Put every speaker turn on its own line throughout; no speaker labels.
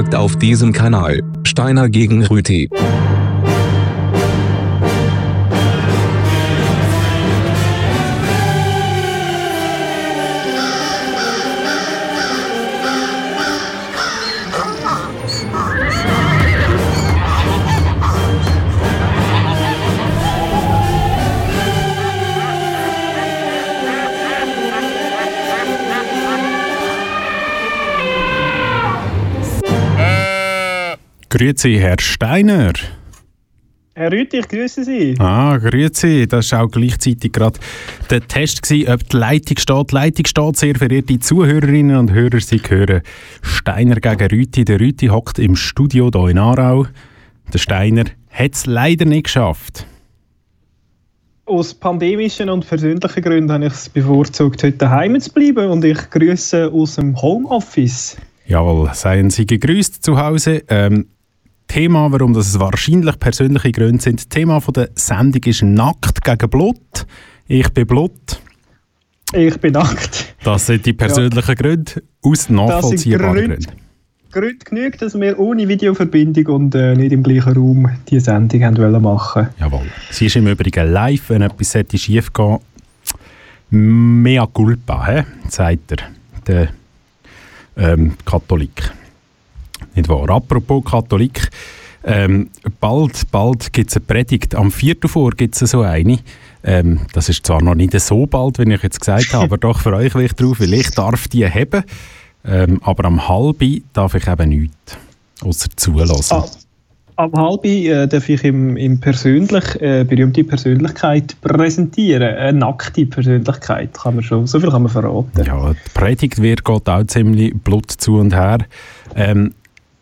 folgt auf diesem Kanal. Steiner gegen Rüti.
Grüezi, Herr Steiner.
Herr Rüthi, ich grüße Sie.
Ah, grüezi. Das war auch gleichzeitig gerade der Test, gewesen, ob die Leitung steht. Die Leitung steht, sehr verehrte Zuhörerinnen und Hörer. Sie hören Steiner gegen Rüthi. Der Rüthi hockt im Studio hier in Aarau. Der Steiner hat es leider nicht geschafft.
Aus pandemischen und persönlichen Gründen habe ich es bevorzugt, heute daheim zu bleiben und ich grüße aus dem Homeoffice.
Jawohl, seien Sie gegrüßt zu Hause. Ähm, Thema, warum das wahrscheinlich persönliche Gründe sind. Thema von der Sendung ist Nackt gegen Blut. Ich bin Blut.
Ich bin nackt.
Das sind die persönlichen ja. Gründe aus nachvollziehbaren Gründen.
Gründe genug, dass wir ohne Videoverbindung und äh, nicht im gleichen Raum die Sendung haben wollen machen.
Jawohl. Sie ist im Übrigen live, wenn etwas schief gehen Mea culpa, he? sagt er, der ähm, Katholik. Nicht wahr? Apropos Katholik, ähm, bald, bald gibt es eine Predigt. Am 4. vor gibt es so eine. Ähm, das ist zwar noch nicht so bald, wie ich jetzt gesagt habe, aber doch will ich drauf, weil ich darf die haben. Ähm, aber am halben darf ich eben nichts, außer zulassen. Ah,
am halben äh, darf ich im, im persönlich, äh, berühmte Persönlichkeit präsentieren. Eine nackte Persönlichkeit, kann man schon, so viel kann man verraten.
Ja, die Predigt wird geht auch ziemlich Blut zu und her. Ähm,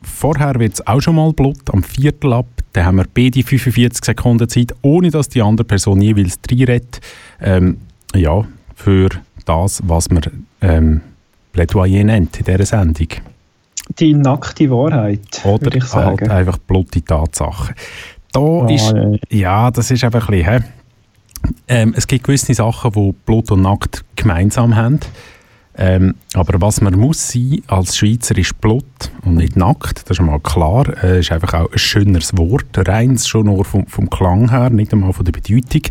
Vorher wird es auch schon mal Blut, am Viertel ab. Dann haben wir beide 45 Sekunden Zeit, ohne dass die andere Person jeweils reinredet. Ähm, ja, für das, was man ähm, Plädoyer nennt in dieser Sendung.
Die nackte Wahrheit,
Oder ich sagen. halt einfach blutige Tatsachen. Da oh, ist, ja, das ist einfach ein bisschen, ähm, es gibt gewisse Sachen, die Blut und Nackt gemeinsam haben. Ähm, aber was man muss sein als Schweizer ist Blut und nicht nackt, das ist mal klar. Äh, ist einfach auch ein schöneres Wort, reins schon nur vom, vom Klang her, nicht einmal von der Bedeutung.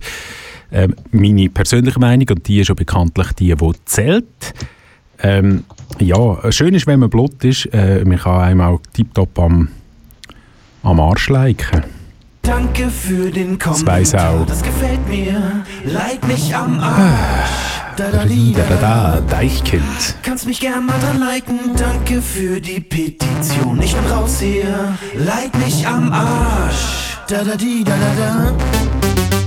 Ähm, meine persönliche Meinung, und die ist ja bekanntlich die, die zählt. Ähm, ja, schön ist, wenn man Blut ist, äh, man kann einem auch tiptop am, am Arsch liken.
Danke für den Kommentar, das gefällt mir. Like mich am Arsch. Da da da da da,
Deichkind.
Kannst mich gern mal dran liken. Danke für die Petition. Ich bin raus hier. Like mich am Arsch. Da da di da da da.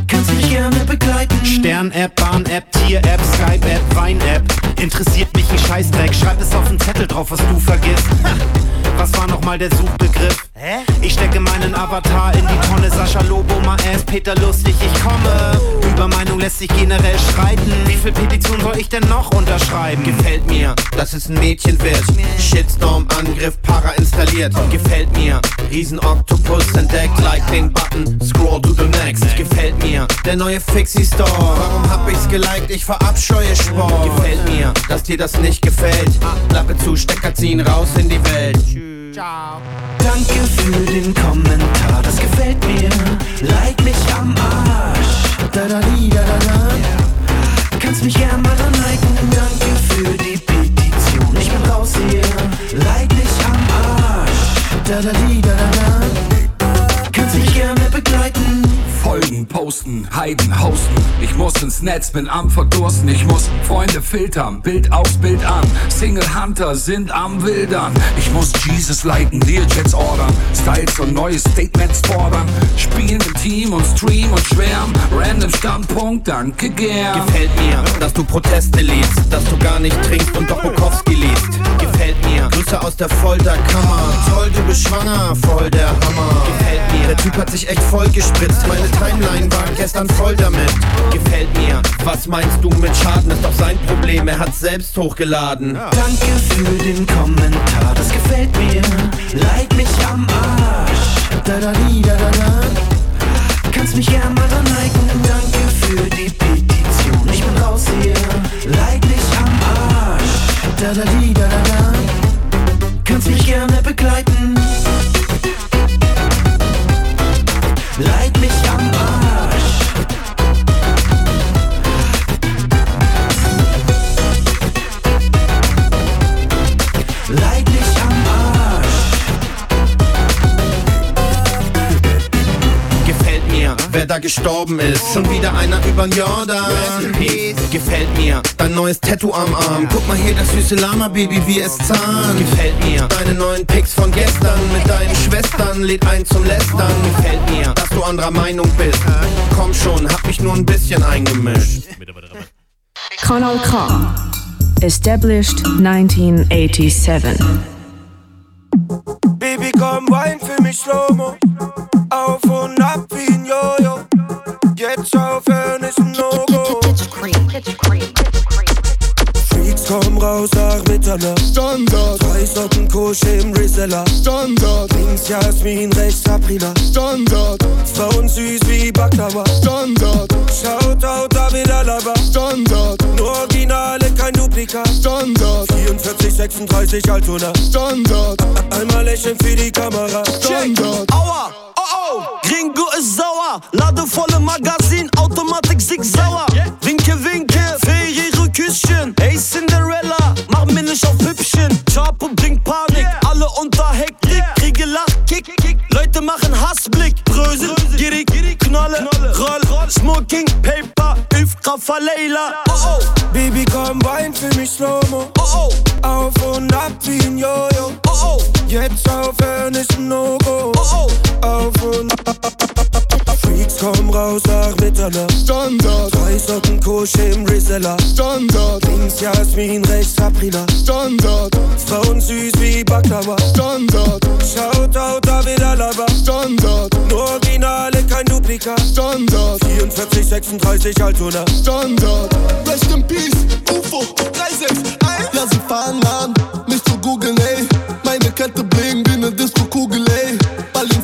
Kannst mich gerne begleiten.
Stern-App, Bahn-App, Tier-App, Skype-App, Wein-App. Interessiert mich ein Scheißdreck. Schreib es auf den Zettel drauf, was du vergisst. Was war nochmal der Suchbegriff? Hä? Ich stecke meinen Avatar in die Tonne. Sascha Lobo, Maes, Peter Lustig, ich komme. Über Meinung lässt sich generell streiten. Wie viel Petition soll ich denn noch unterschreiben? Gefällt mir, dass es ein Mädchen wird. Shitstorm, Angriff, Para installiert. Gefällt mir, Riesen Octopus entdeckt. Like den Button, scroll to the next. Gefällt mir, der neue Fixie Store. Warum hab ich's geliked? Ich verabscheue Sport. Gefällt mir, dass dir das nicht gefällt. Klappe zu, Stecker ziehen, raus in die Welt. Ciao.
Danke für den Kommentar, das gefällt mir. Like mich am Arsch. Da da di, da da da. Kannst mich gern mal dran liken. Danke für die Petition. Ich bin raus hier. Like mich am Arsch. Da da di, da da da.
Folgen, posten, Heiden, hosten. Ich muss ins Netz, bin am Verdursten. Ich muss Freunde filtern, Bild aus, Bild an. Single Hunter sind am Wildern. Ich muss Jesus liken, Learjets ordern. Styles und neue Statements fordern. Spielen im Team und stream und schwärmen. Random Standpunkt, danke gern.
Gefällt mir, dass du Proteste liest. Dass du gar nicht trinkst und doch Bukowski liest. Gefällt mir, Grüße aus der Folterkammer. Toll, du bist schwanger, voll der Hammer. Gefällt mir, der Typ hat sich echt voll gespritzt. Meine Timeline war gestern voll damit. Gefällt mir. Was meinst du mit Schaden? Ist doch sein Problem, er hat selbst hochgeladen.
Ja. Danke für den Kommentar, das gefällt mir. Like mich am Arsch. Da da di, da da da. Kannst mich gern mal dran liken. Danke für die Petition. Ich bin raus hier. Like mich am Arsch. Da da di, da da da. Kannst mich gerne begleiten.
Wer da gestorben ist. Schon wieder einer übern Jordan. Gefällt mir, dein neues Tattoo am Arm. Guck mal hier, das süße Lama-Baby, wie es zahnt. Gefällt mir, deine neuen Pics von gestern. Mit deinen Schwestern, lädt ein zum Lästern. Gefällt mir, dass du anderer Meinung bist. Komm schon, hab mich nur ein bisschen eingemischt.
Kanal K. Established 1987.
Baby, komm, wein für mich Slow-Mo. Komm raus nach Mitternacht. Standard. Drei Socken Kusch im Reseller. Standard. Links Jasmin, rechts Sabrina. Standard. Frauen süß wie Baklava. Standard. Shoutout David Alaba. Standard. Nur Originale, kein Duplikat. Standard. 44, 36 Altona. Standard. Einmal lächeln für die Kamera. Standard.
Aua, oh oh, Gringo ist sauer. Ladevolle Magazin, Automatik sig sauer. Winke, winke, für ihre Küsschen. Hey Cinderella, nicht auf Hübschen. Chapo bringt Panik, alle unter Hektik. Kriege Lach, Kick, Kick. Leute machen Hassblick. Brösel, gierig, Knolle, Roll, Smoking, Paper, Üfra, Leila. Oh oh,
Baby, komm, wein für mich Slow-Mo.
oh oh,
Auf und ab wie ein Jojo.
oh oh,
Jetzt aufhören ist ein No-Go.
oh oh.
Auf und Freaks, komm raus nach Mitternacht. Standard. Drei Socken Kusch im Reseller. Standard. Links Jasmin, rechts Sabrina. Standard. Frauen süß wie Baklava. Standard. Shoutout David Alaba. Standard. Nur Originale, kein Duplikat. Standard. 44, 36 Altona. Standard.
Rest in Peace, UFO 361. Ja, sie fahren an, nicht zu googeln, ey. Meine Kette bling wie ne Disco-Kugel, ey.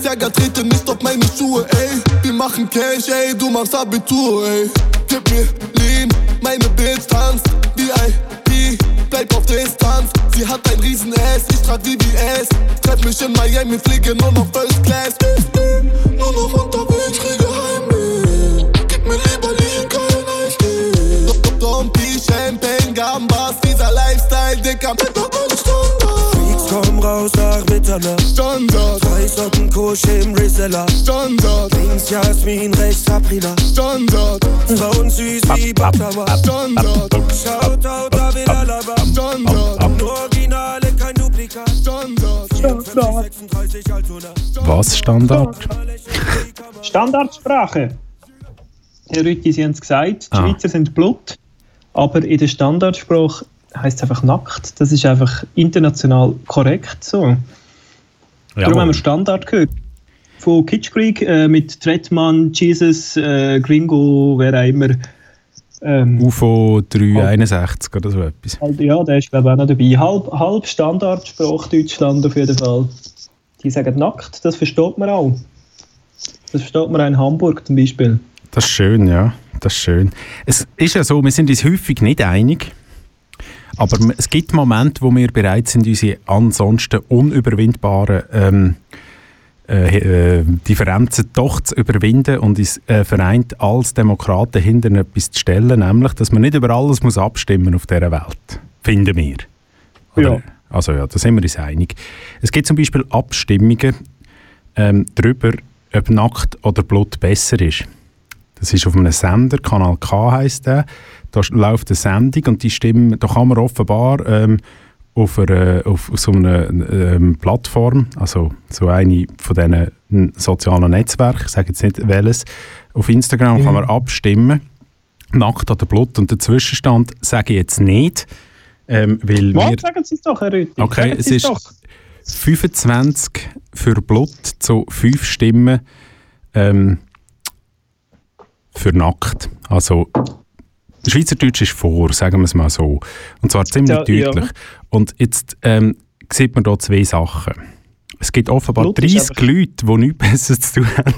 Balenciaga trete nicht auf meine Schuhe, ey. Wir machen Cash, ey, du machst Abitur, ey. Gib mir Lean, meine Bitch tanzt, VIP, bleib auf Distanz. Sie hat ein riesen Ass, ich trag VVS. Treff mich in Miami, fliege nur noch First Class. Nur noch unterwegs, kriege Heimweh. Gib mir lieber Lean, kein Eisdee. Dompi, Champagne, Gambas, dieser Lifestyle, Dicker, mit alle Standard.
Freaks, komm raus nach Mitternacht.
Standard,
Drei Socken Kusch im Reseller.
Standard,
Links Jasmin, rechts Sabrina.
Standard,
Frauen süß wie Baklava.
Standard,
Shoutout David Alaba.
Standard,
Nur Originale, kein Duplikat.
Standard.
44, 36 Altona.
Was Standard?
Standardsprache. Herr Rütti, Sie haben es gesagt, die
Ah.
Schweizer sind Blut, aber in der Standardsprache heißt es einfach nackt. Das ist einfach international korrekt so. Darum haben wir Standard gehört. Von Kitsch Creek äh, mit Tretman, Jesus, äh, Gringo, wer auch immer. Ähm,
UFO 361 oder so etwas.
halt, ja, der ist glaube ich auch noch dabei. Halb, halb Standardsprache Deutschland auf jeden Fall. Die sagen nackt, das versteht man auch. Das versteht man auch in Hamburg zum Beispiel.
Das ist schön, ja. Das ist schön. Es ist ja so, wir sind uns häufig nicht einig. Aber es gibt Momente, wo wir bereit sind, unsere ansonsten unüberwindbaren ähm, äh, äh, Differenzen doch zu überwinden und uns äh, vereint als Demokraten hinter etwas zu stellen, nämlich, dass man nicht über alles muss abstimmen auf dieser Welt. Finden wir. Oder?
Ja.
Also ja, da sind wir uns einig. Es gibt zum Beispiel Abstimmungen ähm, darüber, ob Nackt oder Blut besser ist. Das ist auf einem Sender, Kanal K heisst der. Da läuft eine Sendung und die Stimmen, da kann man offenbar ähm, auf, einer, auf so einer ähm, Plattform, also so eine von diesen sozialen Netzwerken, ich sage jetzt nicht welches, auf Instagram kann man abstimmen, nackt oder Blut. Und der Zwischenstand sage ich jetzt nicht, ähm, weil wir...
Was? Sagen Sie es doch, Herr Rüthi.
Okay, es ist
doch.
25 für Blut zu 5 Stimmen ähm, für nackt. Also Schweizerdeutsch ist vor, sagen wir es mal so. Und zwar ziemlich
Ja,
deutlich.
ja.
Und jetzt ähm, sieht man hier zwei Sachen. Es gibt offenbar
Blut ist
30
einfach-
Leute, die nichts Besseres zu tun haben.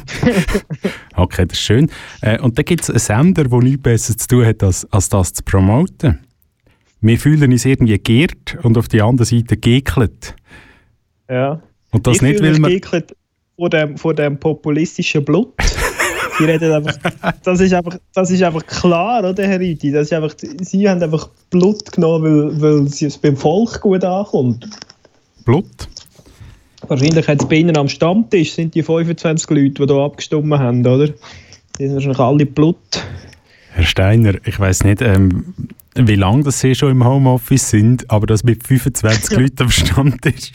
okay, das ist schön. Äh, und dann gibt es einen Sender, der nichts Besseres zu tun hat, als, als das zu promoten. Wir fühlen uns irgendwie geehrt und auf die andere Seite geekelt.
Ja.
Und das
ich
nicht, weil man...
Vor dem, vor dem populistischen Blut. Die reden einfach, das ist einfach, das ist einfach klar, oder, Herr Rüti? Das ist einfach, sie haben einfach Blut genommen, weil, weil es beim Volk gut ankommt.
Blut?
Wahrscheinlich hat es bei Ihnen am Stammtisch sind die 25 Leute, die hier abgestimmt haben, oder? Die sind wahrscheinlich alle Blut.
Herr Steiner, ich weiß nicht, ähm, wie lange Sie schon im Homeoffice sind, aber das mit 25 Leuten am Stammtisch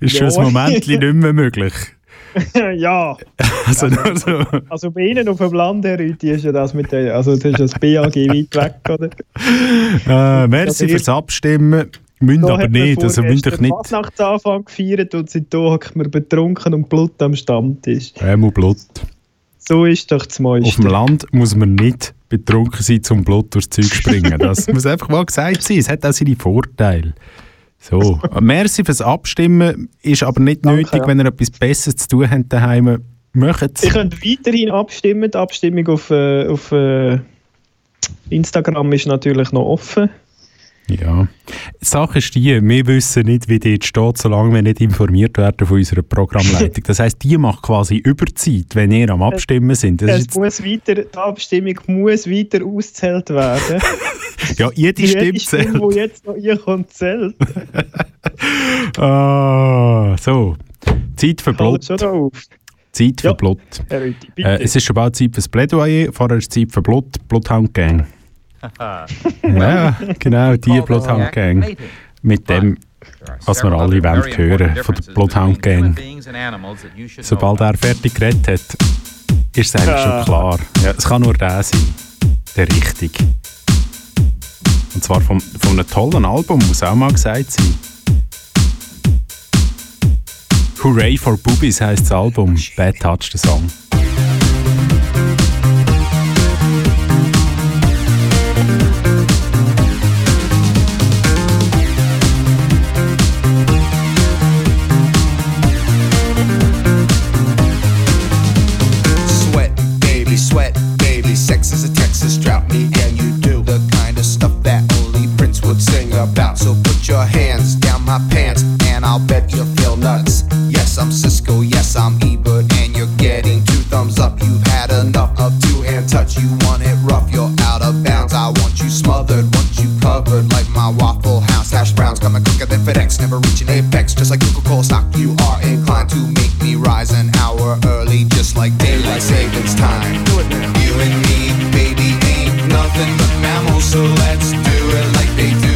ist schon ein Moment nicht mehr möglich.
ja.
Also, also,
also bei Ihnen auf dem Land, Herr Rüti, ist ja das mit der, also das ist das BAG weit weg, oder?
Äh, merci fürs Abstimmen. Müssen da aber nicht, also müssen doch nicht...
Fasnachtsanfang gefeiert und seitdem hockt man betrunken und Blut am Stammtisch.
Einmal Blut.
So ist doch das meiste.
Auf dem Land muss man nicht betrunken sein, zum Blut durchs Zeug springen. Das muss einfach mal gesagt sein. Es hat auch seine Vorteile. So, merci fürs Abstimmen. Ist aber nicht Danke, nötig, ja. wenn ihr etwas Besseres zu tun habt daheim. Macht
Ihr könnt weiterhin abstimmen. Die Abstimmung auf, äh, auf äh, Instagram ist natürlich noch offen.
Ja. Die Sache ist die, wir wissen nicht, wie dort steht, solange wir nicht informiert werden von unserer Programmleitung. Das heisst, die macht quasi Überzeit, wenn ihr am Abstimmen sind. Das
es muss weiter, die Abstimmung muss weiter ausgezählt werden.
ja, jede, jede Stimme zählt.
Stimme, die jetzt noch ihr kommt, zählt.
ah, so. Zeit für Blut.
Schon auf.
Zeit für ja. Blut. Äh, es ist schon bald Zeit fürs Plädoyer, vorher ist Zeit für Blut, Bloodhound Gang ja, genau, die Bloodhound Gang. Mit dem, was wir alle wollen hören von der Bloodhound Gang. Sobald er fertig geredet hat, ist es eigentlich schon klar. Ja, es kann nur der sein, der richtig. Und zwar von, von einem tollen Album, muss auch mal gesagt sein. Hooray for Boobies heisst das Album, Bad Touch der Song.
baby sweat, baby sex is a Texas drought. Me and you do the kind of stuff that only Prince would sing about. So put your hands down my pants, and I'll bet you feel nuts. Yes, I'm Cisco, yes, I'm Ebert, and you're getting two thumbs up. You've had enough of two hand touch. You want it rough, you're out of bounds. I want you smothered, want you covered like my waffle house hash browns. Coming quicker than FedEx, never reaching apex. Just like Google Cola stock, you are inclined to make rise an hour early, just like daylight savings time. Do
it
now. You and me, baby, ain't nothing but mammals, so let's do it like they do.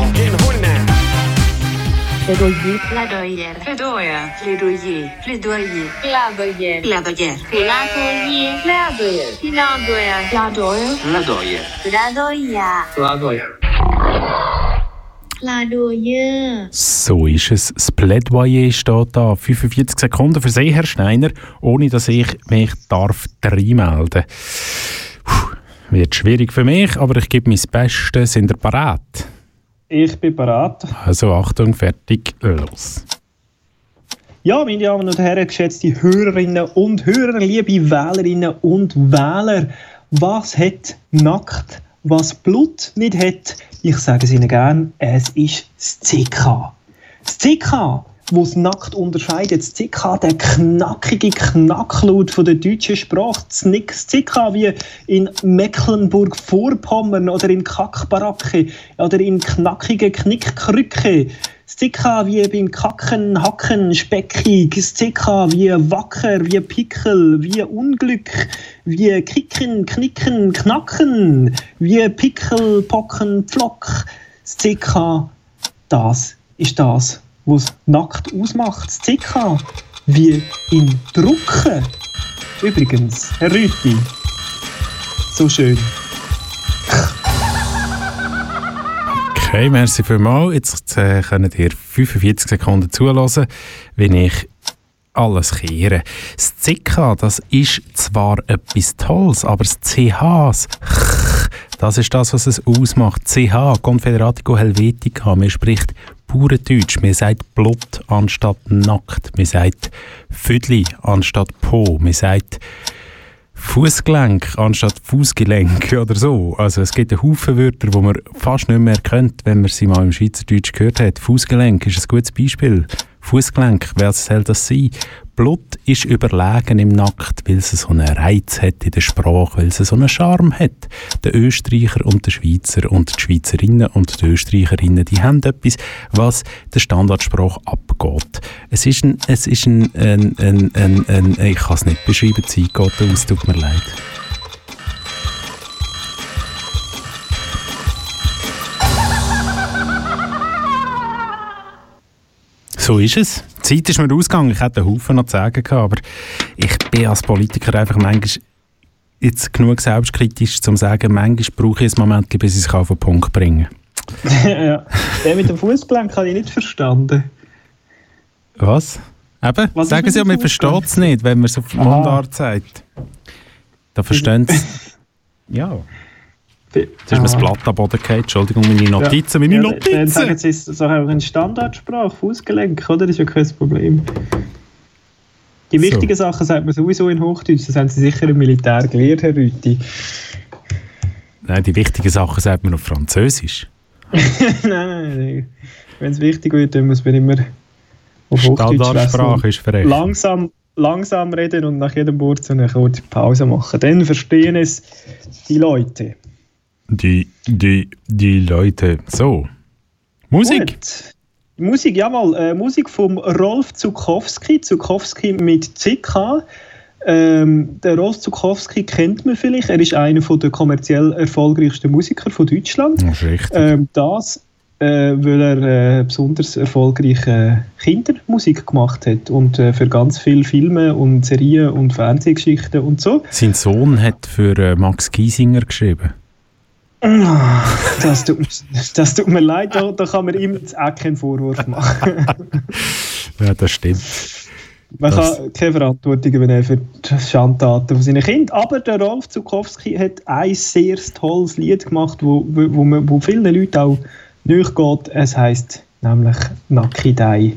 Plädoyer. Plädoyer. Plädoyer. Plädoyer. Plädoyer. Plädoyer. Plädoyer. Plädoyer. Plädoyer. Plädoyer. Plädoyer.
Plädoyer.
Plädoyer. Plädoyer.
So ist es. Das Plädoyer steht da. 45 Sekunden für Sie, Herr Steiner, ohne dass ich mich darf reinmelden darf. Wird schwierig für mich, aber ich gebe mein Bestes. Sind ihr parat?
Ich bin parat.
Also Achtung, fertig, los.
Ja, meine Damen und Herren, geschätzte Hörerinnen und Hörer, liebe Wählerinnen und Wähler, was hat nackt, was Blut nicht hat? Ich sage es Ihnen gern, es ist das CK. Das CK, wo es nackt unterscheidet. Das CK, der knackige Knacklaut von der deutschen Sprache. Das CK wie in Mecklenburg-Vorpommern oder in Kackbaracke oder in knackige Knickkrücke. Das CK wie beim Kacken, Hacken, speckig. Das CK wie wacker, wie Pickel, wie Unglück, wie Kicken, Knicken, Knacken, wie Pickel, Pocken, Pflock. Das CK, das ist das, was nackt ausmacht. Das CK wie in Drucken. Übrigens, Herr Rüthi, so schön.
Okay, merci vielmals. Jetzt äh, könnt ihr 45 Sekunden zulassen, wenn ich alles kehre. Das CK, das ist zwar etwas Tolles, aber das CH, das, das ist das, was es ausmacht. CH, Confederatico Helvetica, man spricht Bauerndeutsch. Man sagt Blut anstatt nackt. Man sagt Füdli anstatt Po. Man sagt Fußgelenk anstatt Fußgelenk oder so. Also es gibt einen Haufen Wörter, die man fast nicht mehr kennt, wenn man sie mal im Schweizerdeutsch gehört hat. Fußgelenk ist ein gutes Beispiel. Fußgelenk, wer soll das sein? Blut ist überlegen im Nackt, weil es so einen Reiz hat in der Sprache, weil es so einen Charme hat. Der Österreicher und der Schweizer und die Schweizerinnen und die Österreicherinnen, die haben etwas, was der Standardsprache abgeht. Es ist ein, es ist ein, ein, ein, ein, ein ich kann es nicht beschreiben, die Zeit aus, tut mir leid. So ist es. Die Zeit ist mir ausgegangen. Ich hätte einen Haufen noch zu sagen gehabt, aber ich bin als Politiker einfach manchmal jetzt genug selbstkritisch, um zu sagen, manchmal brauche ich ein Moment, bis ich es auf den Punkt bringen
ja. Der mit dem Fußgelenk habe ich nicht verstanden.
Was? Eben, Was sagen Sie ja, man versteht es nicht, wenn man es auf Mundart sagt. Da verstehen Sie Ja. Jetzt ist mir das Blatt am Boden gefallen. Entschuldigung, meine Notizen, meine
ja,
Notizen!
Dann sagen Sie es so einfach in Standardsprache, Fußgelenk, oder? Das ist ja kein Problem. Die wichtigen so. Sachen sagt man sowieso in Hochdeutsch, das haben Sie sicher im Militär gelernt, Herr Rüthi.
Nein, die wichtigen Sachen sagt man auf Französisch.
nein, nein, nein. Wenn es wichtig wird, dann muss man immer auf
Standardsprache ist verrecht.
Langsam, langsam reden und nach jedem Wort so eine kurze Pause machen. Dann verstehen es die Leute.
Die, die, die Leute. So. Musik.
Gut. Musik, jawohl. Äh, Musik vom Rolf Zukowski. Zukowski mit CK. Ähm, der Rolf Zukowski kennt man vielleicht. Er ist einer der kommerziell erfolgreichsten Musiker von Deutschland.
Das ist richtig.
Ähm, das, äh, weil er äh, besonders erfolgreiche Kindermusik gemacht hat und äh, für ganz viele Filme und Serien und Fernsehgeschichten und so.
Sein Sohn hat für äh, Max Giesinger geschrieben.
Das tut, das tut mir leid, da, da kann man ihm jetzt auch keinen Vorwurf machen.
ja, das stimmt.
Man das kann keine Verantwortung übernehmen für die Schandtaten von seinen Kindern. Aber der Rolf Zukowski hat ein sehr tolles Lied gemacht, wo, wo, wo, wo vielen Leuten auch nachgeht. Es heisst nämlich Nakidai.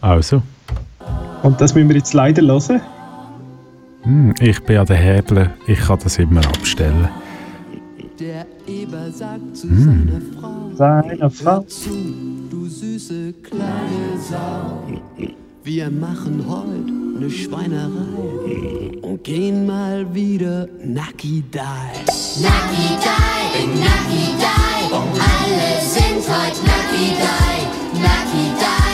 Also.
Und das müssen wir jetzt leider hören.
Hm, ich bin an der Hebel, ich kann das immer abstellen.
Eber sagt zu
Hm.
seiner Frau,
Seiner Frau.
Zu, du süße kleine Sau. Wir machen heute ne Schweinerei und gehen mal wieder Naki Die.
Naki Die, Naki Die, alle sind heute Naki Die. Naki Die,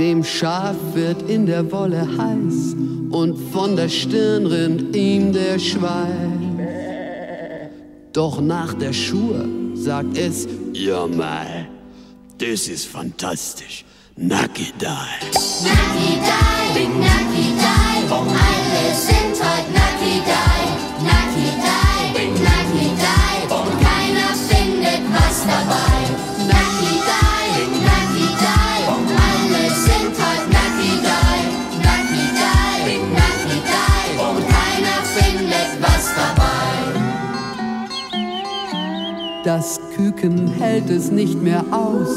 Dem Schaf wird in der Wolle heiß und von der Stirn rinnt ihm der Schweiß. Doch nach der Schuhe sagt es, ja mal, das ist fantastisch. Naki die.
Naki die, bin Naki die. Alle
Das Küken hält es nicht mehr aus,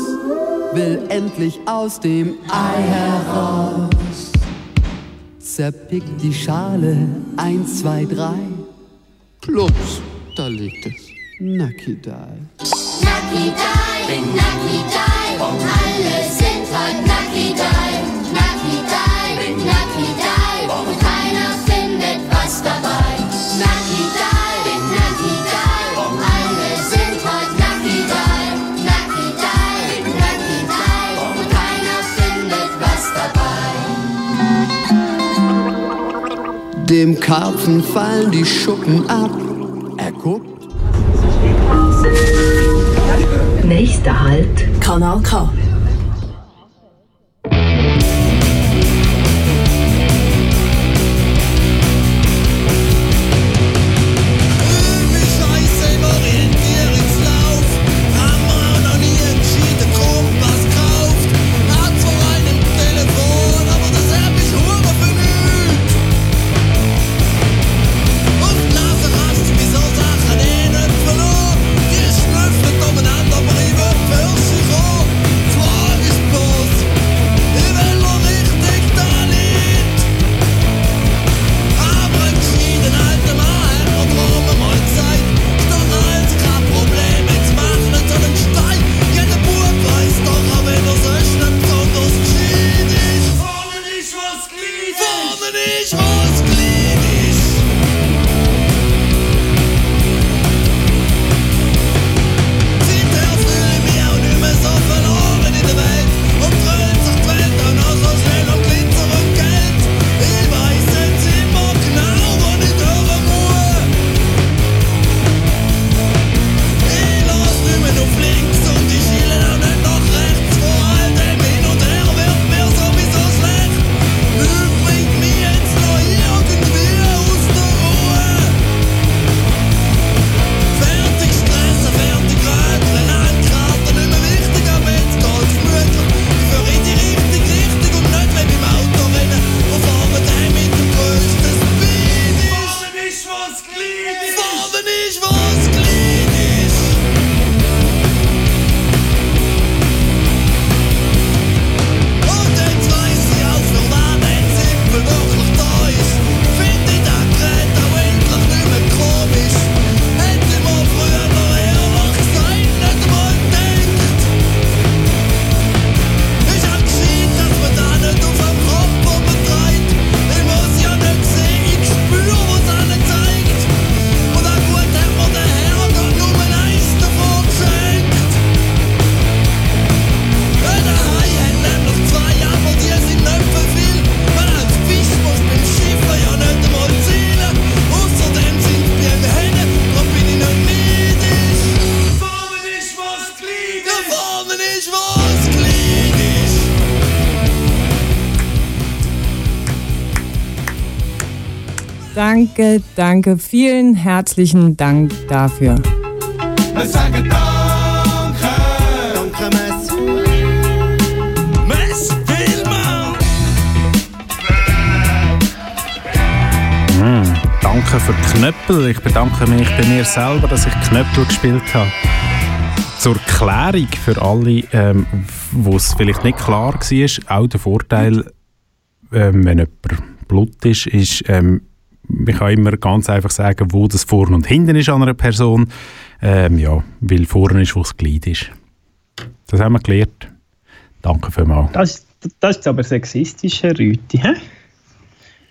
will endlich aus dem Ei heraus. Zerpickt die Schale, eins, zwei, drei. Plups, da liegt es. Nakidai.
Naki die, bin Naki die. Alle sind heute Naki
Dem Karpfen fallen die Schuppen ab. Er guckt.
Nächster Halt, Kanal K.
Danke, danke, vielen herzlichen Dank dafür.
Wir sagen Danke. Danke, Mess. Mess Willmann.
Mm, danke für die Knöppel. Ich bedanke mich bei mir selber, dass ich Knöppel gespielt habe. Zur Klärung für alle, ähm, wo es vielleicht nicht klar war, auch der Vorteil, ähm, wenn jemand Blut ist, ist, ähm, man kann immer ganz einfach sagen, wo das vorne und hinten ist an einer Person. Ähm, ja, weil vorne ist, wo das Glied ist. Das haben wir gelernt. Danke vielmals.
Das, das ist aber sexistische Rüte, hä?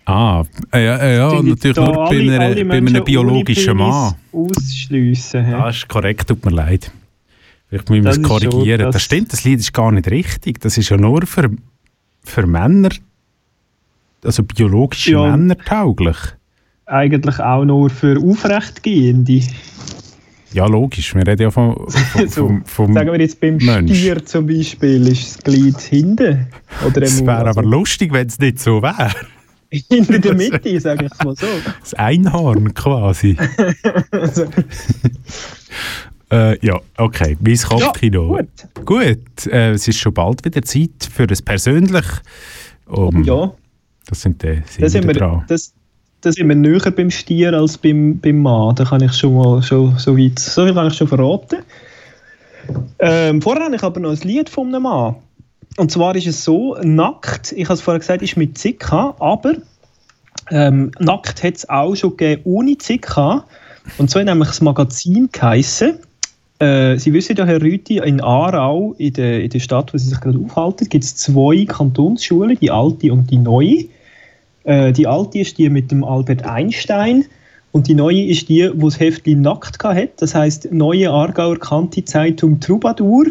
Ah, äh, ja, äh, ja natürlich nur bei,
alle-
einer,
alle
bei einem biologischen Mann.
Ausschliessen?
Ja, ist korrekt, tut mir leid. Vielleicht müssen wir
Das
es
ist schon-
korrigieren. Das,
das-
stimmt, das Lied ist gar nicht richtig. Das ist ja nur für für Männer, also biologisch
Ja.
Männer tauglich?
Eigentlich auch nur für Aufrechtgehende.
Ja, logisch. Wir reden ja vom, vom,
So,
vom, vom
Sagen wir jetzt beim
Mensch.
Stier zum Beispiel, ist das Glied hinten. Oder
Es wäre
also
aber lustig, wenn es nicht so wäre.
hinter der Mitte, sage ich mal so.
Das Einhorn quasi.
Also,
Äh, ja, okay. Mein Kopfkino.
Ja,
gut. Gut, äh, es ist schon bald wieder Zeit für ein persönlich. Um,
ja,
Das sind die
da sind, wir,
dran.
das, da sind wir näher beim Stier als beim, beim Mann. Da kann ich schon mal schon, so weit, so viel kann ich schon verraten. Ähm, vorher habe ich aber noch ein Lied von einem Mann. Und zwar ist es so, nackt, ich habe es vorher gesagt, ist mit Zika, aber ähm, nackt hat es auch schon gegeben ohne Zika. Und hat nämlich das Magazin geheissen. Äh, Sie wissen ja, Herr Rüthi, in Aarau, in der, in der Stadt, wo Sie sich gerade aufhalten, gibt es zwei Kantonsschulen, die alte und die neue. Äh, die alte ist die mit dem Albert Einstein und die neue ist die, wo das Heftchen nackt hat. Das heißt Neue Aargauer Kanti-Zeitung Troubadour.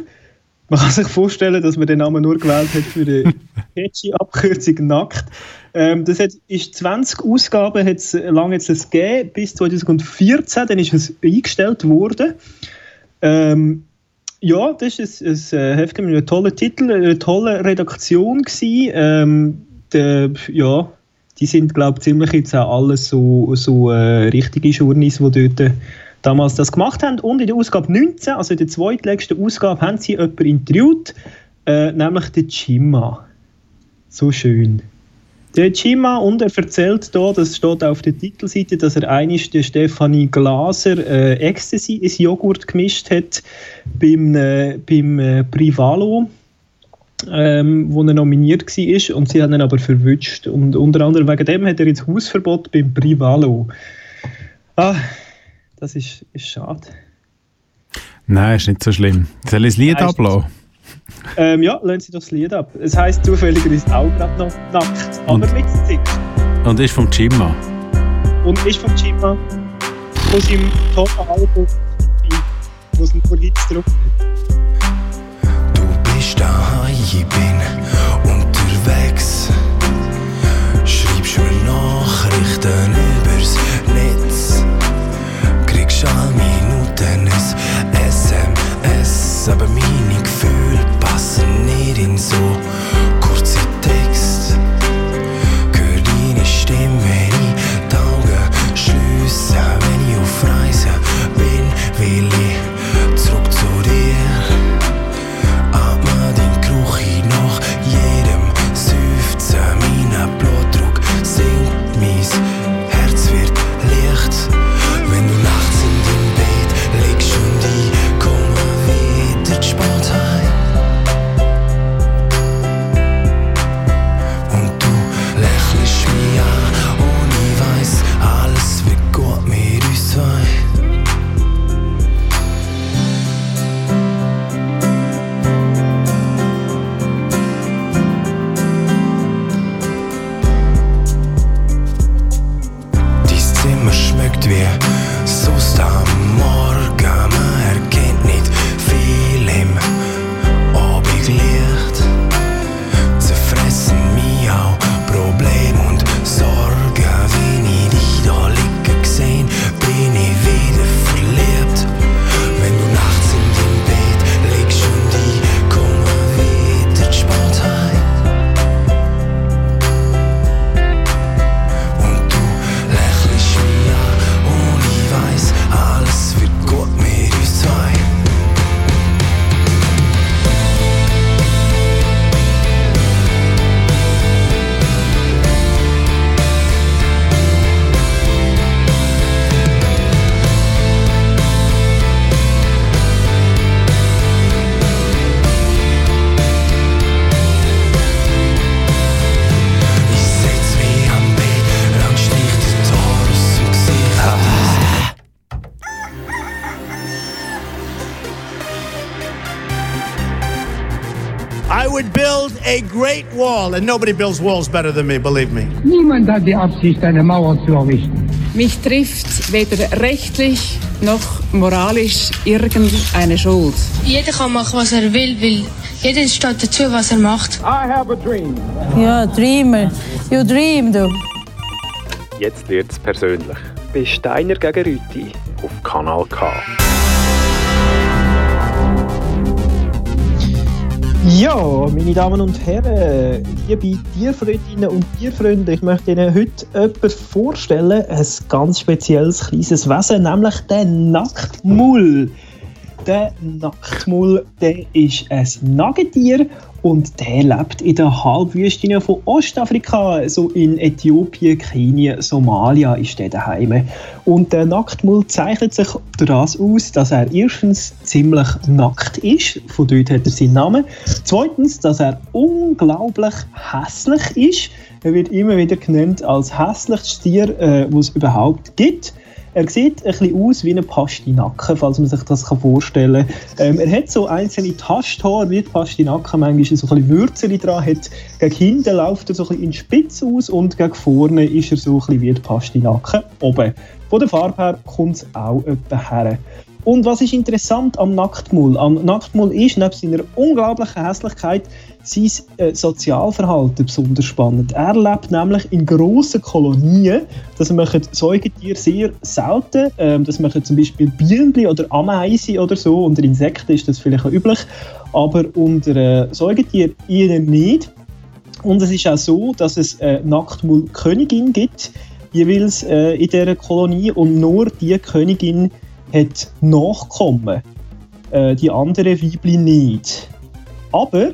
Man kann sich vorstellen, dass man den Namen nur gewählt hat für die catchy Abkürzung nackt. Ähm, das hat, ist 20 Ausgaben hat es lange jetzt es gegeben, bis 2014, dann ist es eingestellt worden. Ähm, ja, das ist ein, ein äh, Heft mit einem tollen Titel, eine tolle Redaktion gewesen. Ähm, der, ja, die sind, glaube ich, ziemlich jetzt auch alles so, so äh, richtige Journeys, die dort äh, damals das gemacht haben. Und in der Ausgabe 19, also in der zweitletzten Ausgabe, haben sie jemanden interviewt, äh, nämlich den Chima. So schön. Der Chima, und er erzählt hier, das steht auf der Titelseite, dass er einig der Stefanie Glaser äh, Ecstasy ins Joghurt gemischt hat beim, äh, beim äh, Privalo, ähm, wo er nominiert war und sie haben ihn aber verwünscht. Und unter anderem wegen dem hat er jetzt Hausverbot beim Privalo. Ah, das ist, ist schade.
Nein, ist nicht so schlimm. Soll ich das Lied ablassen?
Ähm, ja, lassen Sie doch das Lied ab. Es heisst zufälligerweise auch gerade noch nackt, aber
Und-
mit Stick.
Und ist vom Chima.
Und ist von Chima von seinem Top-Album, wo es ein Poliz drauf
ich bin unterwegs. Schreibst mir Nachrichten übers
build a great wall, and nobody builds walls better than me, believe me.
Niemand hat die Absicht, eine Mauer zu errichten.
Mich trifft weder rechtlich noch moralisch irgendeine Schuld.
Jeder kann machen, was er will, weil Jeder steht dazu, was er macht.
I have a dream.
Ja, Dreamer. You dream, du.
Jetzt wird's persönlich.
Bei Steiner gegen Rüti.
Auf Kanal K.
Ja, meine Damen und Herren, liebe Tierfreundinnen und Tierfreunde, ich möchte Ihnen heute jemanden vorstellen, ein ganz spezielles kleines Wesen, nämlich den Nacktmull. Der Nacktmull, der ist ein Nagetier und der lebt in der Halbwüste von Ostafrika, so in Äthiopien, Kenia, Somalia ist der daheim. Und der Nacktmull zeichnet sich das aus, dass er erstens ziemlich nackt ist, von dort hat er seinen Namen. Zweitens, dass er unglaublich hässlich ist. Er wird immer wieder genannt als hässlichstes Tier, äh, was es überhaupt gibt. Er sieht ein bisschen aus wie ein Pastinaken, falls man sich das vorstellen kann. Ähm, er hat so einzelne Taschtore wie die Pastinaken, manchmal so ein bisschen Würzeli dran. Hat, gegen hinten läuft er so ein bisschen in Spitz aus und gegen vorne ist er so ein bisschen wie die Pastinaken oben. Von der Farbe her kommt es auch etwa her. Und was ist interessant am Nacktmull? Am Nacktmull ist neben seiner unglaublichen Hässlichkeit sein äh, Sozialverhalten besonders spannend. Er lebt nämlich in grossen Kolonien. Das machen Säugetiere sehr selten. Ähm, das machen zum Beispiel Bienen oder Ameisen oder so. Unter Insekten ist das vielleicht auch üblich, aber unter äh, Säugetieren eher nicht. Und es ist auch so, dass es eine Nacktmull-Königin gibt, jeweils äh, in dieser Kolonie. Und nur die Königin hat Nachkommen. Äh, die anderen Weibchen nicht. Aber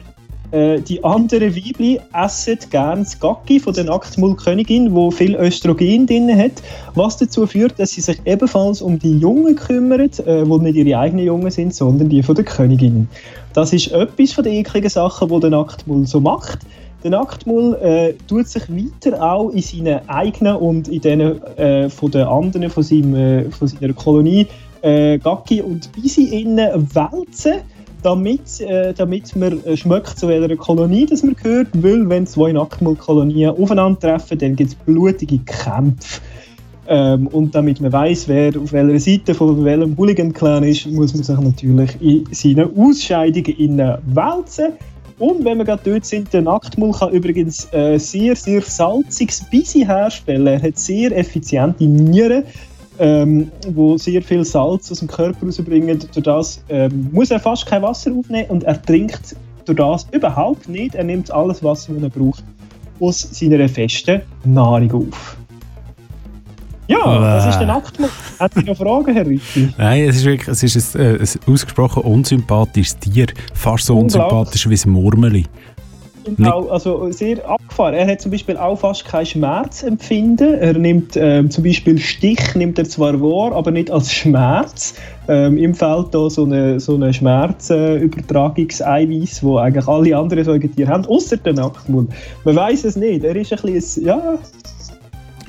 äh, die anderen Weibchen essen gerne das Gacki von der Nacktmullkönigin, wo viel Östrogen drin hat, was dazu führt, dass sie sich ebenfalls um die Jungen kümmert, äh, die nicht ihre eigenen Jungen sind, sondern die von der Königin. Das ist etwas von den ekligen Sachen, die der Nacktmull so macht. Der Nacktmull äh, tut sich weiter auch in seinen eigenen und in denen äh, von den anderen von, seinem, äh, von seiner Kolonie äh, Gacki und Bisi innen wälzen, damit, äh, damit man äh, schmeckt, zu welcher Kolonie das man gehört. Weil, wenn zwei Nacktmull-Kolonien aufeinandertreffen, dann gibt es blutige Kämpfe. Ähm, und damit man weiß, wer auf welcher Seite von welchem Hooligan-Clan ist, muss man sich natürlich in seinen Ausscheidungen innen wälzen. Und wenn wir gerade dort sind, der Nacktmull kann übrigens äh, sehr, sehr salziges Bisi herstellen. Er hat sehr effiziente Nieren ähm, wo sehr viel Salz aus dem Körper rausbringen. Durch das ähm, muss er fast kein Wasser aufnehmen und er trinkt durch das überhaupt nicht. Er nimmt alles Wasser, das er braucht, aus seiner festen Nahrung auf. Ja, das ist der Nachtmund. Hat Sie noch Fragen, Herr Rütti?
Nein, es ist wirklich es ist ein, äh, ein ausgesprochen unsympathisches Tier. Fast so unsympathisch wie ein Murmeli.
Auch, also sehr abgefahren. Er hat zum Beispiel auch fast kein Schmerzempfinden. Er nimmt ähm, zum Beispiel Stich nimmt er zwar wahr, aber nicht als Schmerz. Ähm, Ihm fehlt da so eine, so eine Schmerzübertragungseiweiß, wo eigentlich alle anderen Säugetiere haben, außer der Nacktmull. Man weiß es nicht. Er ist ein bisschen, ja,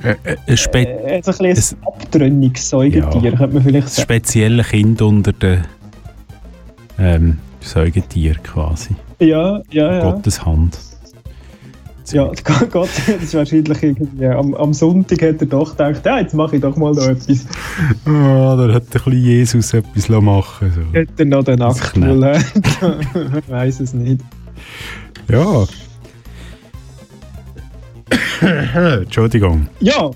äh, äh, spe
äh, ein, ein, ein Abtrennungssäugetier, ja, könnte man vielleicht sagen.
Spezielle Kind unter den ähm, Säugetieren quasi.
Ja, ja, ja.
Gottes Hand.
Ja, Gott, das ist wahrscheinlich irgendwie. Am, am Sonntag hat er doch gedacht, ja, jetzt mache ich doch mal noch etwas.
Oh, da hat ein bisschen Jesus etwas machen so.
Hat er noch den Nacktmull? ich weiß es nicht.
Ja. Entschuldigung.
Ja,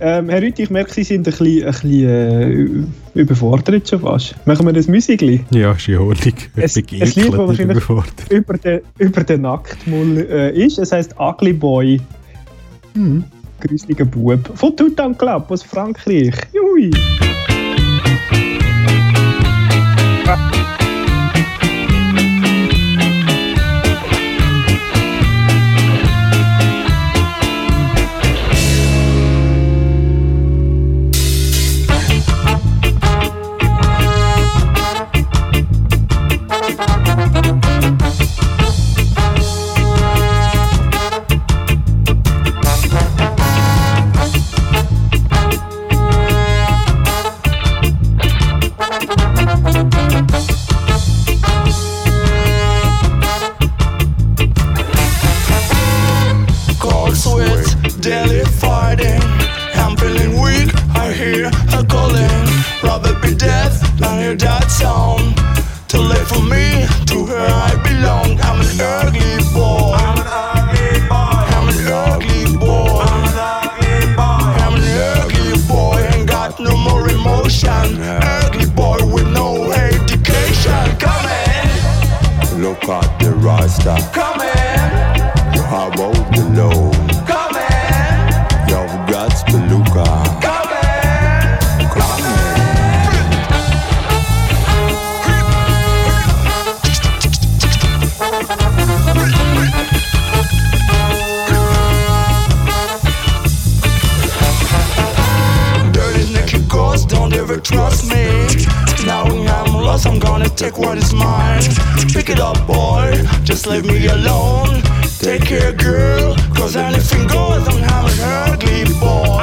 ähm, Herr Rüthi, ich merke, Sie sind ein bisschen, ein bisschen äh, überfordert schon fast. Machen wir das Musikli?
Ja, ist in Ordnung.
Es, ein Lied, das wahrscheinlich über den, über den Nacktmull äh, ist. Es heisst Ugly Boy.
Mhm.
Gruseliger Bub. Von Tutan Club aus Frankreich. Jui.
Cold daily fighting. I'm feeling weak, I hear her calling. Rather be death than hear that sound.
Too late for me, to her, I belong. I'm an ugly boy. I'm an ugly boy. I'm an ugly boy. I'm an ugly boy. I'm an ugly boy. Ain't got no more emotion. Ugly boy with no education. Come in.
Look at the roster.
Come in.
You have
a it up, boy. Just leave me alone. Take care, girl, cause anything goes. I'm having hardly, boy.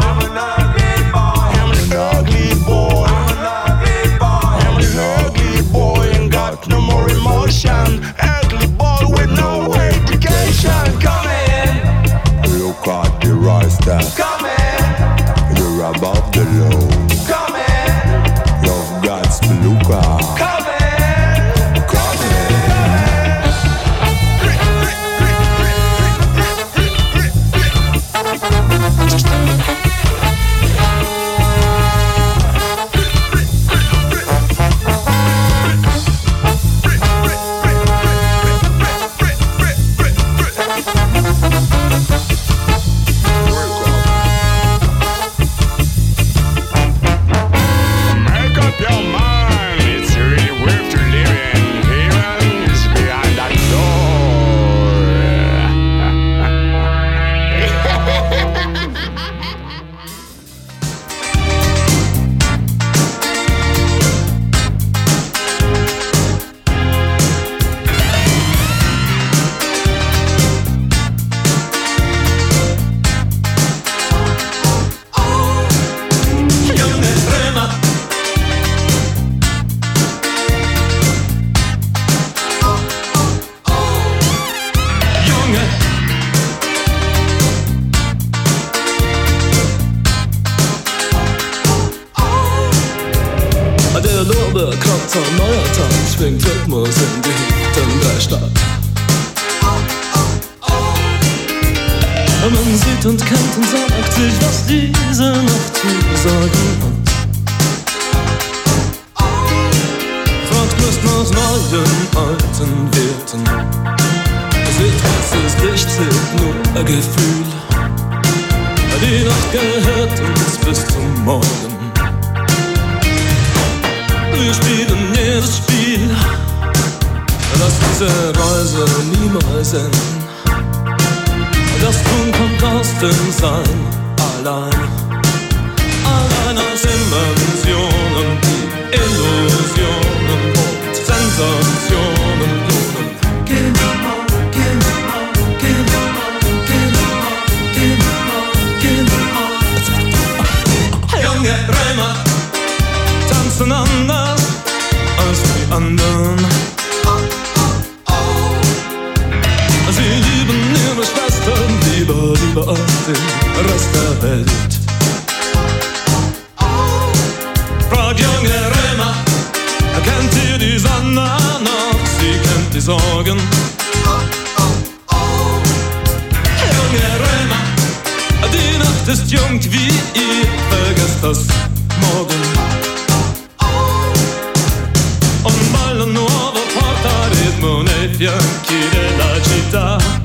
fianchi della città.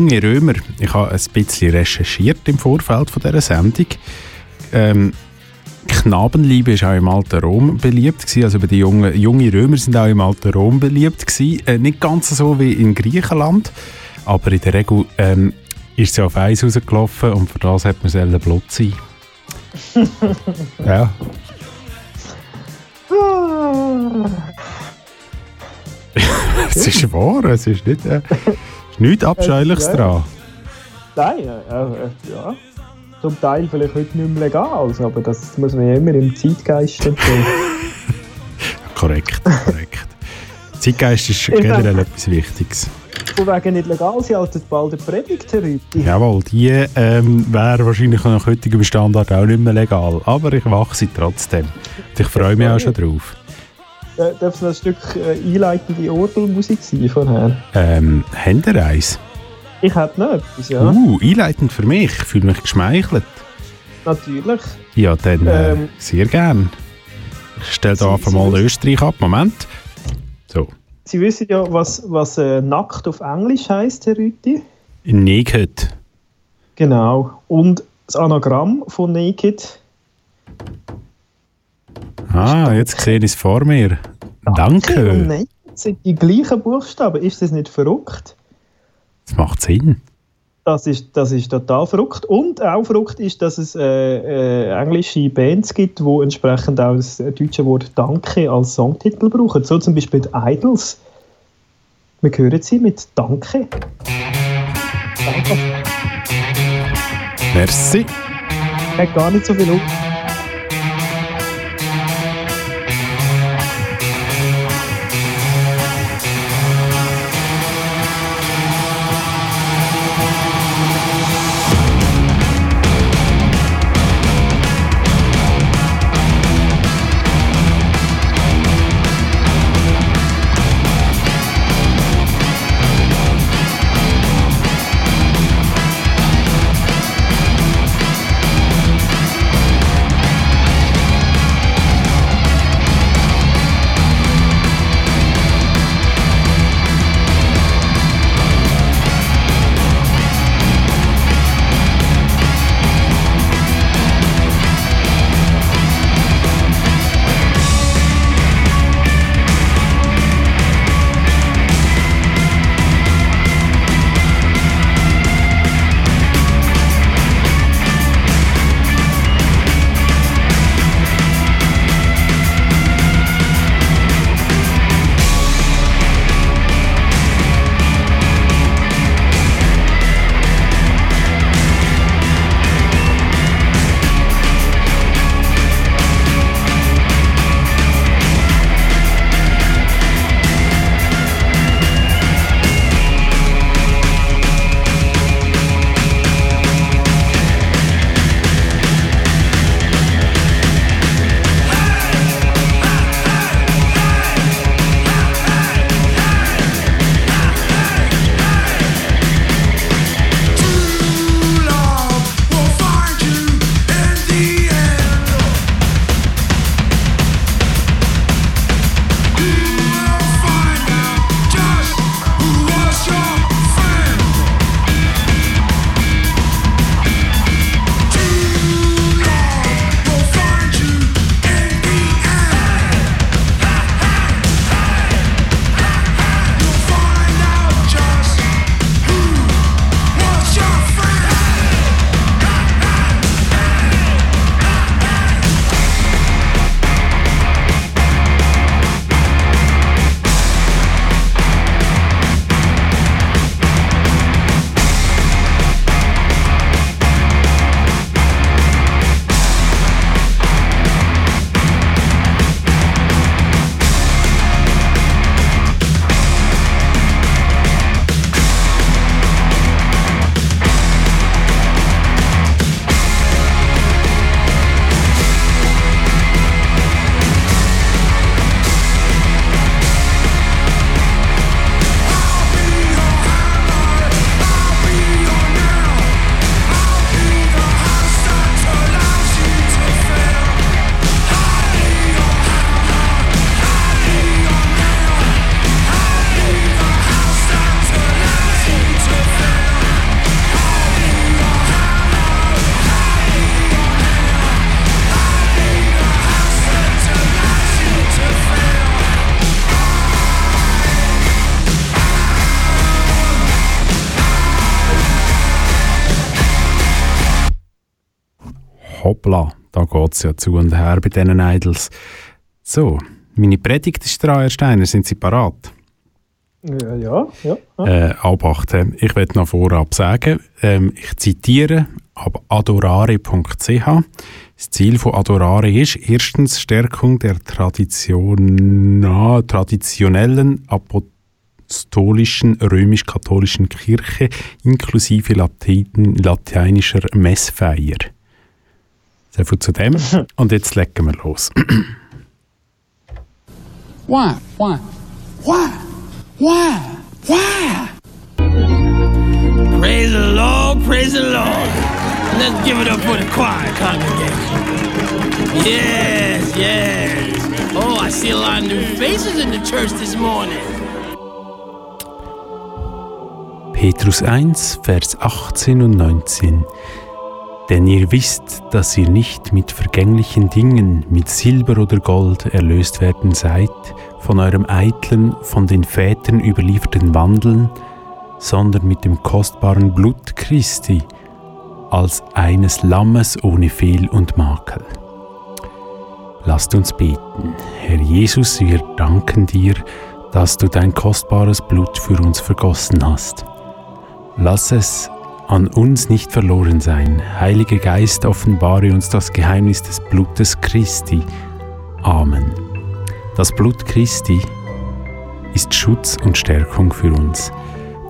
Junge Römer. Ich habe ein bisschen recherchiert im Vorfeld von dieser Sendung. Ähm, Knabenliebe ist auch im alten Rom beliebt gewesen. Also die jungen, junge Römer sind auch im alten Rom beliebt gewesen. Äh, nicht ganz so wie in Griechenland, aber in der Regel ähm, ist sie auf Eis rausgelaufen und für das hat man selber Blut sein. ja. es ist wahr, es ist nicht, äh, nichts Abscheuliches
Ja.
dran.
Nein, äh, äh, ja. Zum Teil vielleicht heute nicht mehr legal, aber das muss man ja immer im Zeitgeist empfehlen.
Korrekt, korrekt. Zeitgeist ist generell etwas Wichtiges.
Von wegen nicht legal, sie halten bald eine Predigt heute.
Jawohl, die ähm, wäre wahrscheinlich nach heutigem Standard auch nicht mehr legal. Aber ich mache sie trotzdem. Und ich freue mich auch schon drauf.
Äh, Darf es noch ein Stück äh, einleitende Orgelmusik sein vorher?
Ähm, eins?
Ich hätte noch etwas, ja.
Uh, einleitend für mich. Ich fühle mich geschmeichelt.
Natürlich.
Ja, dann äh,
Ähm.
sehr gern. Ich stelle da einfach mal Österreich ab. Moment. So.
Sie wissen ja, was, was äh, nackt auf Englisch heisst, Herr Rütti.
Naked.
Genau. Und das Anagramm von Naked.
Ah, jetzt sehe ich es vor mir.
Und
Danke.
Naked sind die gleichen Buchstaben. Ist das nicht verrückt?
Das macht Sinn.
Das ist, das ist total verrückt. Und auch verrückt ist, dass es äh, äh, englische Bands gibt, die entsprechend auch das äh, deutsche Wort Danke als Songtitel brauchen. So zum Beispiel die Idols. Wir hören sie mit Danke. Danke.
Merci.
Hat gar nicht so viel Luft.
Hoppla, da geht es ja zu und her bei diesen Idols. So, meine Predigt ist dran, Herr Steiner, sind Sie parat?
Ja, ja. ja.
Äh, abachten. Ich werde noch vorab sagen, ähm, ich zitiere ab adorare.ch. Das Ziel von Adorare ist erstens Stärkung der Tradition, na, traditionellen apostolischen römisch-katholischen Kirche inklusive Latin, lateinischer Messfeier. So viel zu dem. Und jetzt legen wir los.
Why? Why? Why? Why? Why?
Praise the Lord, praise the Lord. Let's give it up for the choir congregation. Yes, yes. Oh, I see a lot of new faces in the church this morning.
Petrus 1, Vers 18 und 19. Denn ihr wisst, dass ihr nicht mit vergänglichen Dingen, mit Silber oder Gold erlöst werden seid, von eurem eitlen, von den Vätern überlieferten Wandeln, sondern mit dem kostbaren Blut Christi, als eines Lammes ohne Fehl und Makel. Lasst uns beten. Herr Jesus, wir danken dir, dass du dein kostbares Blut für uns vergossen hast. Lass es an uns nicht verloren sein. Heiliger Geist, offenbare uns das Geheimnis des Blutes Christi. Amen. Das Blut Christi ist Schutz und Stärkung für uns.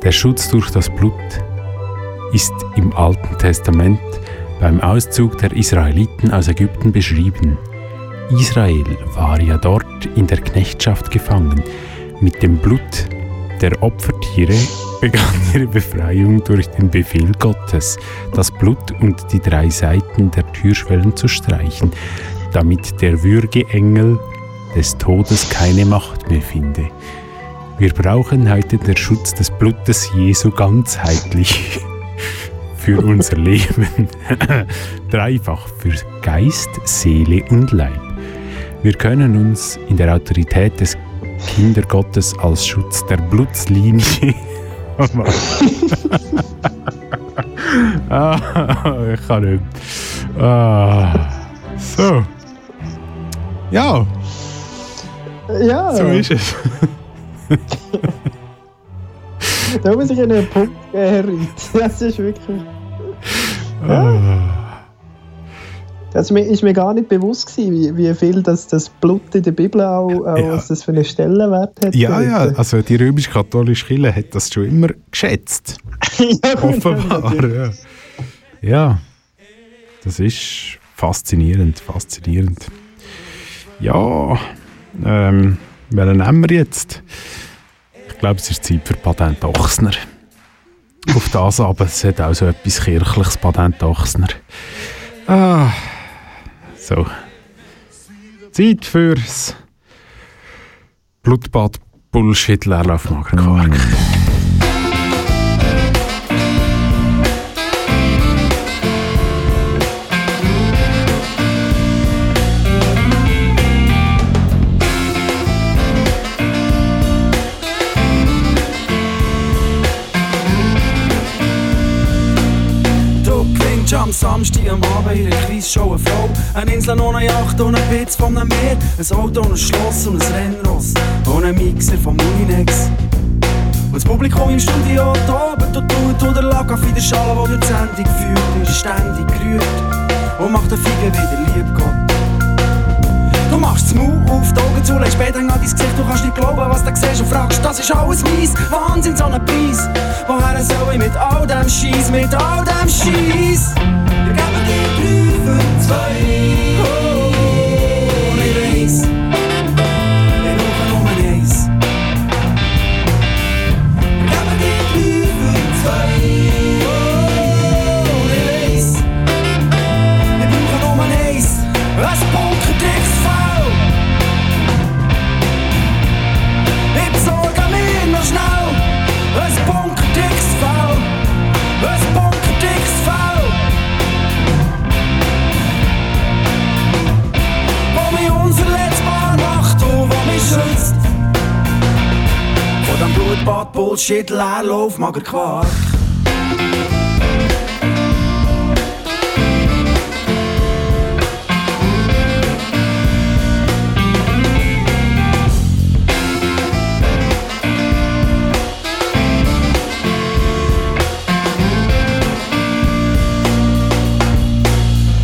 Der Schutz durch das Blut ist im Alten Testament beim Auszug der Israeliten aus Ägypten beschrieben. Israel war ja dort in der Knechtschaft gefangen. Mit dem Blut der Opfertiere begann ihre Befreiung durch den Befehl Gottes, das Blut und die drei Seiten der Türschwellen zu streichen, damit der Würgeengel des Todes keine Macht mehr finde. Wir brauchen heute den Schutz des Blutes Jesu ganzheitlich für unser Leben, dreifach für Geist, Seele und Leib. Wir können uns in der Autorität des Kinder Gottes als Schutz der Blutslinie ah, ich kann nicht. Ah, so. Ja.
Ja.
So ist es.
da muss ich einen Punkt geben, Das ist wirklich. Ja.
Ah.
Das ist mir gar nicht bewusst gewesen, wie, wie viel das, das Blut in der Bibel auch, auch
Ja.
was das für einen Stellenwert hat.
Ja, ja, also die römisch-katholische Kirche hat das schon immer geschätzt.
ja,
Offenbar, ja. Ja, das ist faszinierend, faszinierend. Ja, ähm, welchen nehmen wir jetzt? Ich glaube, es ist Zeit für Patent Ochsner. Auf das aber, es hat auch so etwas kirchliches Patent Ochsner. Ah, so. Zeit fürs Blutbad Bullshit Leerlauf Magerquark.
Der Quizshow eine Frau. Eine Insel ohne Yacht Blitz von einem Meer. Ein Auto ein Schloss und ein Rennross. Ein Mixer vom Mulinex. Und das Publikum im Studio tobt und tut und der Lack auf der Schale, wo die Sendung führt, ist ständig gerührt und macht den Finger wieder lieb Gott. Du machst das Mund auf, die Augen zu, legst später an dein Gesicht, du kannst nicht glauben, was du siehst und fragst, das ist alles mies, Wahnsinn, so ein Preis. Woher soll ich mit all dem Scheiß, mit all dem Scheiß? Wir Bad Bullshit, Leerlauf, Lauf, mager Quark.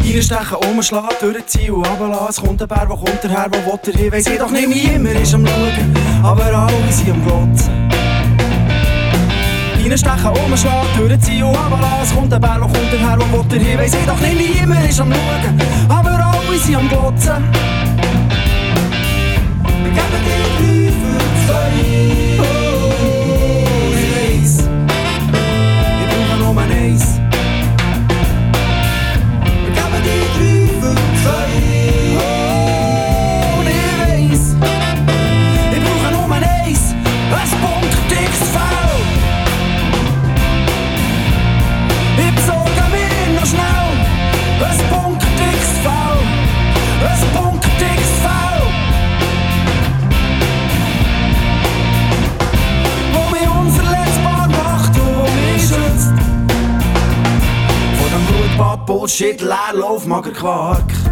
Vier Stechen umschlägt durch das Ziel runterlässt Kommt der Bär, wo kommt der her, wo will er hin Weiss jedoch nicht, niemand ist am Schauen Aber alle sind am Glotzen reinstechen, umschlagen, durchziehen und runterlassen. Es kommt der Bär, der kommt daher, der will dahin, weiss ich doch nicht, niemand ist am Schauen, aber alle sind am Glotzen. Wir geben dir drei für zwei. shit, Leerlauf,
mager
Quark.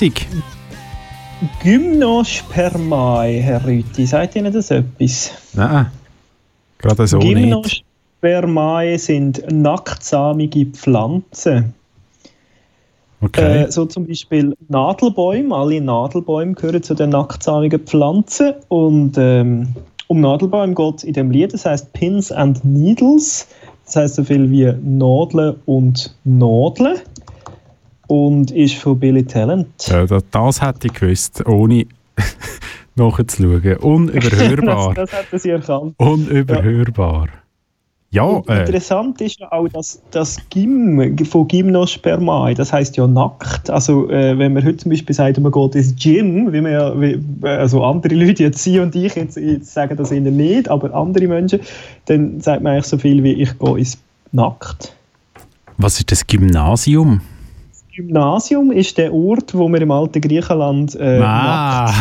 Muisig.
Gymnospermae, Herr Rüti, sagt Ihnen das etwas?
Nein, gerade so nicht.
Gymnospermae sind nacktsamige Pflanzen.
Okay.
Äh, so zum Beispiel Nadelbäume. Alle Nadelbäume gehören zu den nacktsamigen Pflanzen. Und ähm, um Nadelbäume geht es in dem Lied. Das heißt Pins and Needles. Das heißt so viel wie Nadeln und Nadeln. Und ist von Billy Talent.
Ja, das, das hätte ich gewusst, ohne nachzuschauen. Unüberhörbar.
das, das hätten sie erkannt.
Unüberhörbar. Ja, äh,
interessant ist ja auch, dass das Gym von Gymnospermae, das heißt ja nackt. Also äh, wenn man heute zum Beispiel sagt, man geht ins Gym, wie man ja, wie, also andere Leute, jetzt Sie und ich, jetzt, jetzt sagen das ihnen nicht, aber andere Menschen, dann sagt man eigentlich so viel wie ich gehe ins Nackt.
was ist das Gymnasium?
Gymnasium ist der Ort, wo man im alten Griechenland äh,
Ah.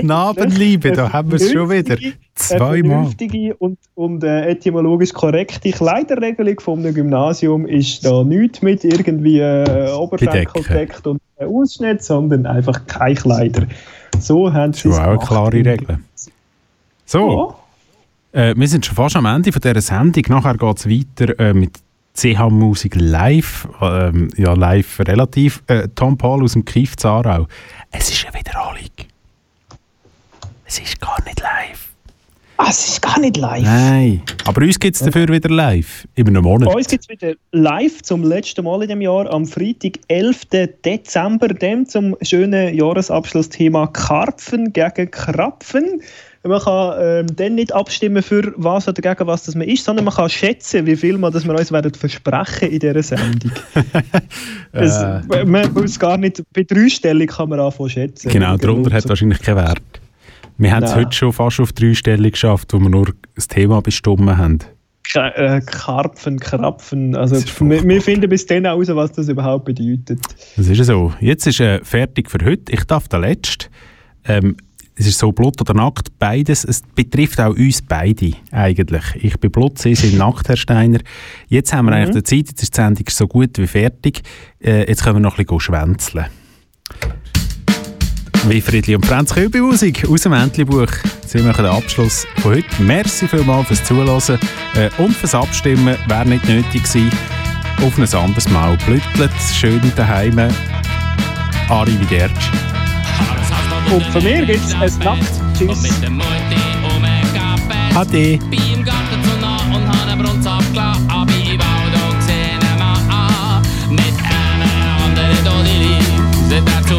Knabenliebe, da haben wir es schon wieder.
vernünftige-
Zweimal.
Eine vernünftige und, und äh, etymologisch korrekte Kleiderregelung einem Gymnasium ist da nichts mit irgendwie äh, Oberschenkel
Bedecken.
gedeckt und äh, Ausschnitt, sondern einfach keine Kleider. So haben sie
Schon
es
auch eine klare Regel. So, äh, wir sind schon fast am Ende von dieser Sendung. Nachher geht es weiter äh, mit CH Musik live. Ähm, ja, live relativ. Äh, Tom Paul aus dem Kief Zarau. Es ist eine Wiederholung. Es ist gar nicht live.
Ah, es ist gar nicht live.
Nein. Aber uns gibt es dafür wieder live. In einem Monat.
Bei uns gibt es wieder live zum letzten Mal in dem Jahr am Freitag, 11. Dezember, dem zum schönen Jahresabschlussthema Karpfen gegen Krapfen. Man kann ähm, dann nicht abstimmen für was oder gegen was das man ist, sondern man kann schätzen, wie viel man, das wir uns werden versprechen in dieser Sendung. das,
Äh.
man muss gar nicht, bei dreistellig kann man anfangen schätzen.
Genau, darunter hat wahrscheinlich keinen Wert. Wir haben es heute schon fast auf drei Stellen geschafft, wo wir nur das Thema bestimmt haben.
K äh, Karpfen, Krapfen. Also, wir, wir finden bis dann heraus, was das überhaupt bedeutet.
Das ist ja so. Jetzt ist äh, fertig für heute. Ich darf der Letzte. Ähm, es ist so Blut oder Nackt, beides. Es betrifft auch uns beide eigentlich. Ich bin Blut, Sie sind Nackt, Herr Steiner. Jetzt haben wir
Mhm.
eigentlich die Zeit, jetzt ist die Sendung so gut wie fertig. Äh, jetzt können wir noch ein bisschen schwänzeln. Wie Friedli und Franz Köbi-Musik aus dem Entlebuch. Sie machen den Abschluss von heute. Merci vielmals fürs Zuhören äh, und fürs Abstimmen. Wäre nicht nötig gewesen. Auf ein anderes Mal. Blüttelt schön daheim. Arrivederci.
Und von mir gibt es ein Nackt. Tschüss.
Ade.
Bin im Garten zu nah und habe einen Brunz abgelassen, aber ich war da gesehen, mal an. Mit einer anderen Dodeli, sind dazu